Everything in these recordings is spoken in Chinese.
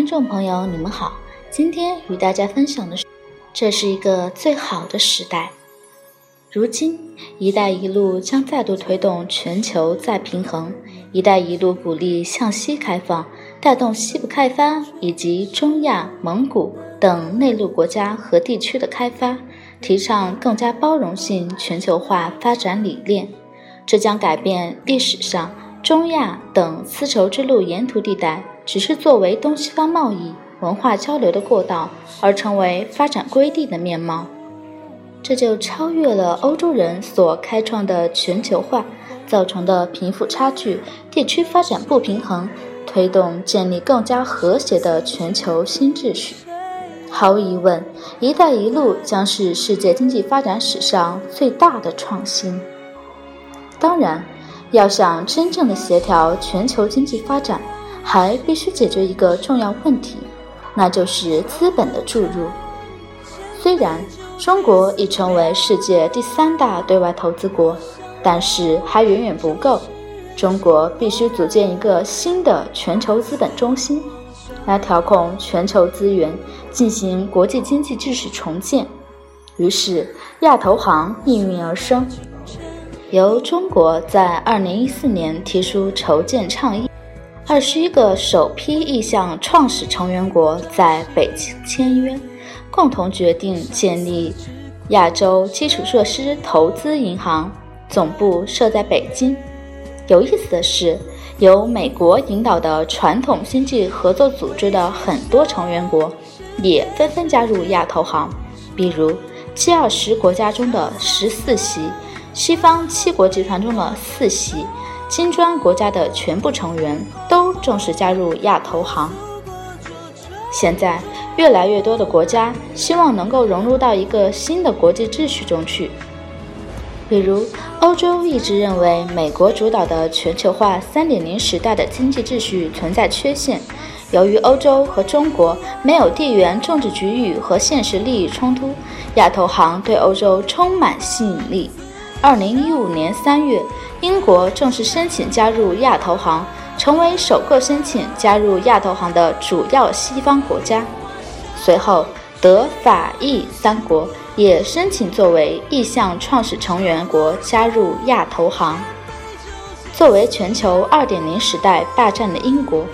听众朋友，你们好，今天与大家分享的是，这是一个最好的时代。如今，“一带一路”将再度推动全球再平衡，“一带一路”鼓励向西开放，带动西部开发以及中亚、蒙古等内陆国家和地区的开发，提倡更加包容性全球化发展理念。这将改变历史上中亚等丝绸之路沿途地带只是作为东西方贸易、文化交流的过道，而成为发展归地的面貌。这就超越了欧洲人所开创的全球化造成的贫富差距、地区发展不平衡，推动建立更加和谐的全球新秩序。毫无疑问，“一带一路”将是世界经济发展史上最大的创新。当然，要想真正的协调全球经济发展，还必须解决一个重要问题，那就是资本的注入。虽然，中国已成为世界第三大对外投资国，但是还远远不够。中国必须组建一个新的全球资本中心，来调控全球资源，进行国际经济秩序重建。于是，亚投行应运而生，由中国在2014年提出筹建倡议，二十一个首批意向创始成员国在北京签约。共同决定建立亚洲基础设施投资银行，总部设在北京。有意思的是，由美国引导的传统经济合作组织的很多成员国也纷纷加入亚投行，比如 G 二十国家中的十四席，西方七国集团中的四席，金砖国家的全部成员都正式加入亚投行。现在。越来越多的国家希望能够融入到一个新的国际秩序中去。比如，欧洲一直认为美国主导的全球化3.0时代的经济秩序存在缺陷。由于欧洲和中国没有地缘政治局域和现实利益冲突，亚投行对欧洲充满吸引力。2015年3月，英国正式申请加入亚投行，成为首个申请加入亚投行的主要西方国家。随后，德、法、意三国也申请作为意向创始成员国加入亚投行。作为全球2.0时代霸占的英国，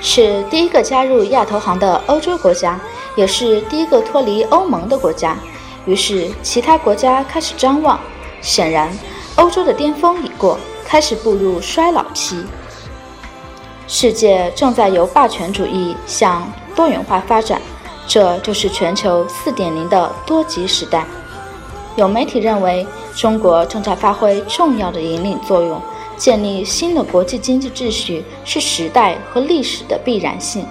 是第一个加入亚投行的欧洲国家，也是第一个脱离欧盟的国家。于是，其他国家开始张望。显然，欧洲的巅峰已过，开始步入衰老期。世界正在由霸权主义向多元化发展。这就是全球四点零的多极时代。有媒体认为，中国正在发挥重要的引领作用，建立新的国际经济秩序是时代和历史的必然性。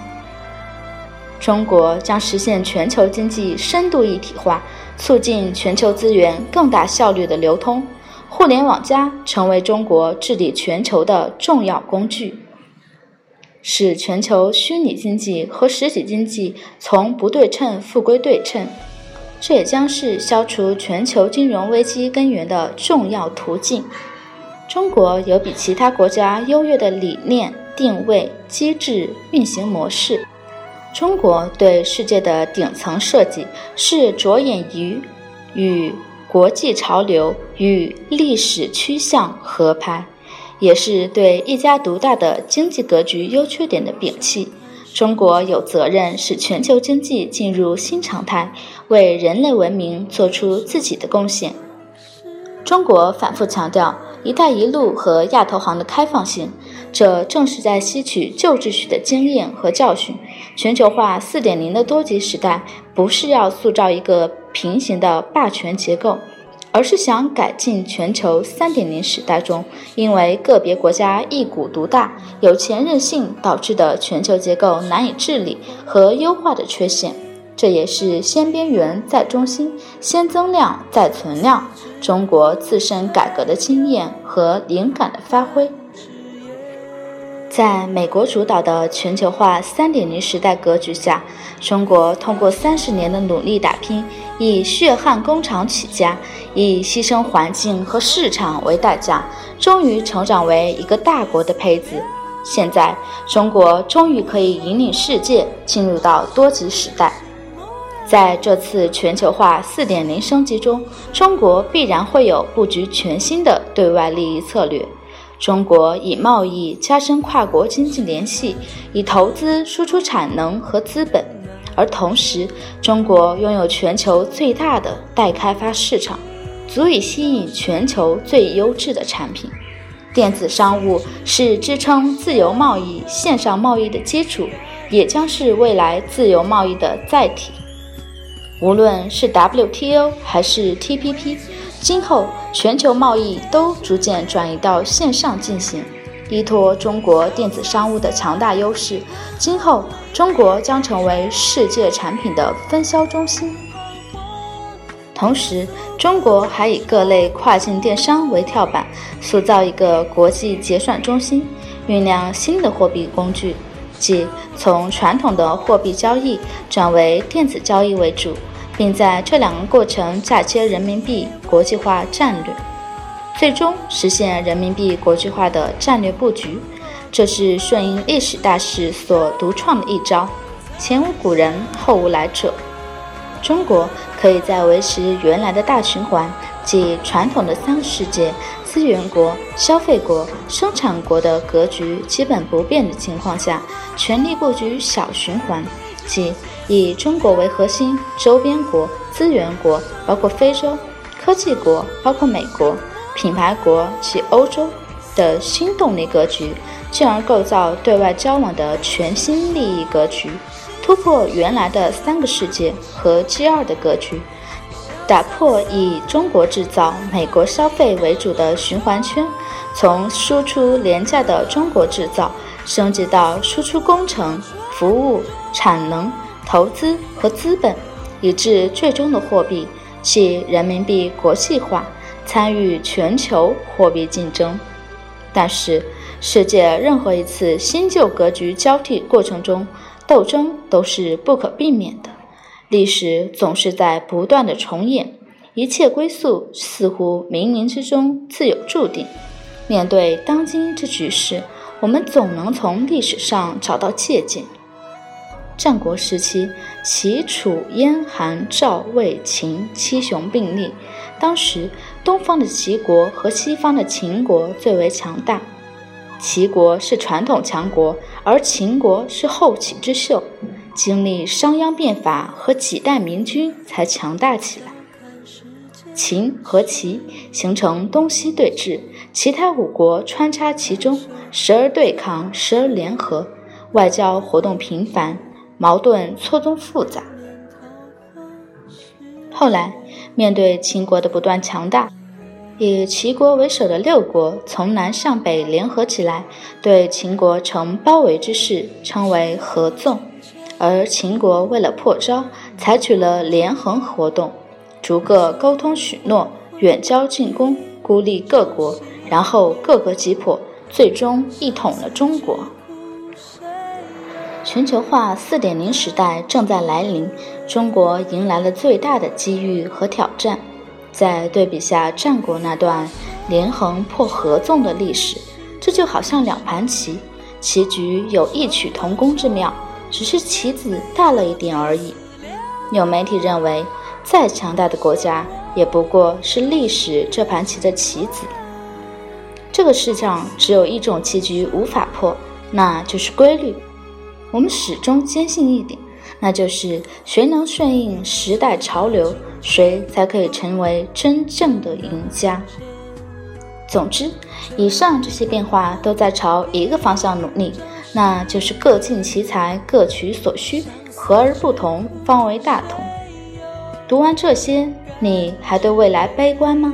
中国将实现全球经济深度一体化，促进全球资源更大效率的流通，互联网加成为中国治理全球的重要工具。使全球虚拟经济和实体经济从不对称复归对称，这也将是消除全球金融危机根源的重要途径。中国有比其他国家优越的理念、定位、机制、运行模式。中国对世界的顶层设计是着眼于与国际潮流与历史趋向合拍。也是对一家独大的经济格局优缺点的摒弃。中国有责任使全球经济进入新常态，为人类文明做出自己的贡献。中国反复强调“一带一路”和亚投行的开放性，这正是在吸取旧秩序的经验和教训。全球化4.0的多极时代，不是要塑造一个平行的霸权结构。而是想改进全球3.0时代中因为个别国家一股独大、有钱任性导致的全球结构难以治理和优化的缺陷。这也是先边缘再中心、先增量再存量中国自身改革的经验和灵感的发挥。在美国主导的全球化3.0时代格局下，中国通过三十年的努力打拼，以血汗工厂起家，以牺牲环境和市场为代价，终于成长为一个大国的胚子。现在，中国终于可以引领世界进入到多极时代。在这次全球化4.0升级中，中国必然会有布局全新的对外利益策略。中国以贸易加深跨国经济联系，以投资输出产能和资本，而同时，中国拥有全球最大的待开发市场，足以吸引全球最优质的产品。电子商务是支撑自由贸易、线上贸易的基础，也将是未来自由贸易的载体。无论是 WTO 还是 TPP，今后全球贸易都逐渐转移到线上进行。依托中国电子商务的强大优势，今后中国将成为世界产品的分销中心。同时，中国还以各类跨境电商为跳板，塑造一个国际结算中心，酝酿新的货币工具，即从传统的货币交易转为电子交易为主，并在这两个过程嫁接人民币国际化战略，最终实现人民币国际化的战略布局。这是顺应历史大势所独创的一招，前无古人，后无来者。中国可以在维持原来的大循环，即传统的三个世界——资源国、消费国、生产国的格局基本不变的情况下，全力布局小循环，即以中国为核心，周边国、资源国包括非洲、科技国包括美国、品牌国及欧洲的新动力格局，进而构造对外交往的全新利益格局。突破原来的三个世界和 G 二的格局，打破以中国制造、美国消费为主的循环圈，从输出廉价的中国制造升级到输出工程、服务、产能、投资和资本，以致最终的货币系人民币国际化，参与全球货币竞争。但是，世界任何一次新旧格局交替过程中，斗争都是不可避免的，历史总是在不断的重演，一切归宿似乎冥冥之中自有注定。面对当今之局势，我们总能从历史上找到借鉴。战国时期，齐、楚、燕、韩、赵、魏、秦七雄并立，当时东方的齐国和西方的秦国最为强大。齐国是传统强国，而秦国是后起之秀，经历商鞅变法和几代明君才强大起来。秦和齐形成东西对峙，其他五国穿插其中，时而对抗，时而联合，外交活动频繁，矛盾错综复杂。后来，面对秦国的不断强大。以齐国为首的六国从南向北联合起来，对秦国成包围之势，称为合纵。而秦国为了破招，采取了连横活动，逐个沟通许诺，远交近攻，孤立各国，然后各个击破，最终一统了中国。全球化四点零时代正在来临，中国迎来了最大的机遇和挑战。在对比下战国那段连横破合纵的历史，这就好像两盘棋，棋局有异曲同工之妙，只是棋子大了一点而已。有媒体认为，再强大的国家也不过是历史这盘棋的棋子。这个世上只有一种棋局无法破，那就是规律。我们始终坚信一点。那就是谁能顺应时代潮流，谁才可以成为真正的赢家。总之，以上这些变化都在朝一个方向努力，那就是各尽其才，各取所需，和而不同，方为大同。读完这些，你还对未来悲观吗？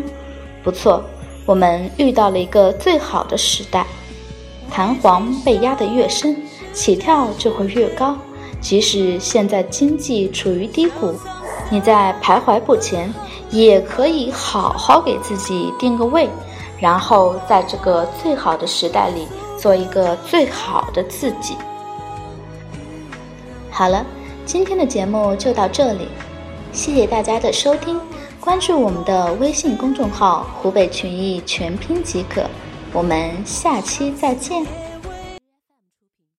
不错，我们遇到了一个最好的时代。弹簧被压得越深，起跳就会越高。即使现在经济处于低谷，你在徘徊不前，也可以好好给自己定个位，然后在这个最好的时代里做一个最好的自己。好了，今天的节目就到这里，谢谢大家的收听，关注我们的微信公众号“湖北群艺全拼”即可，我们下期再见。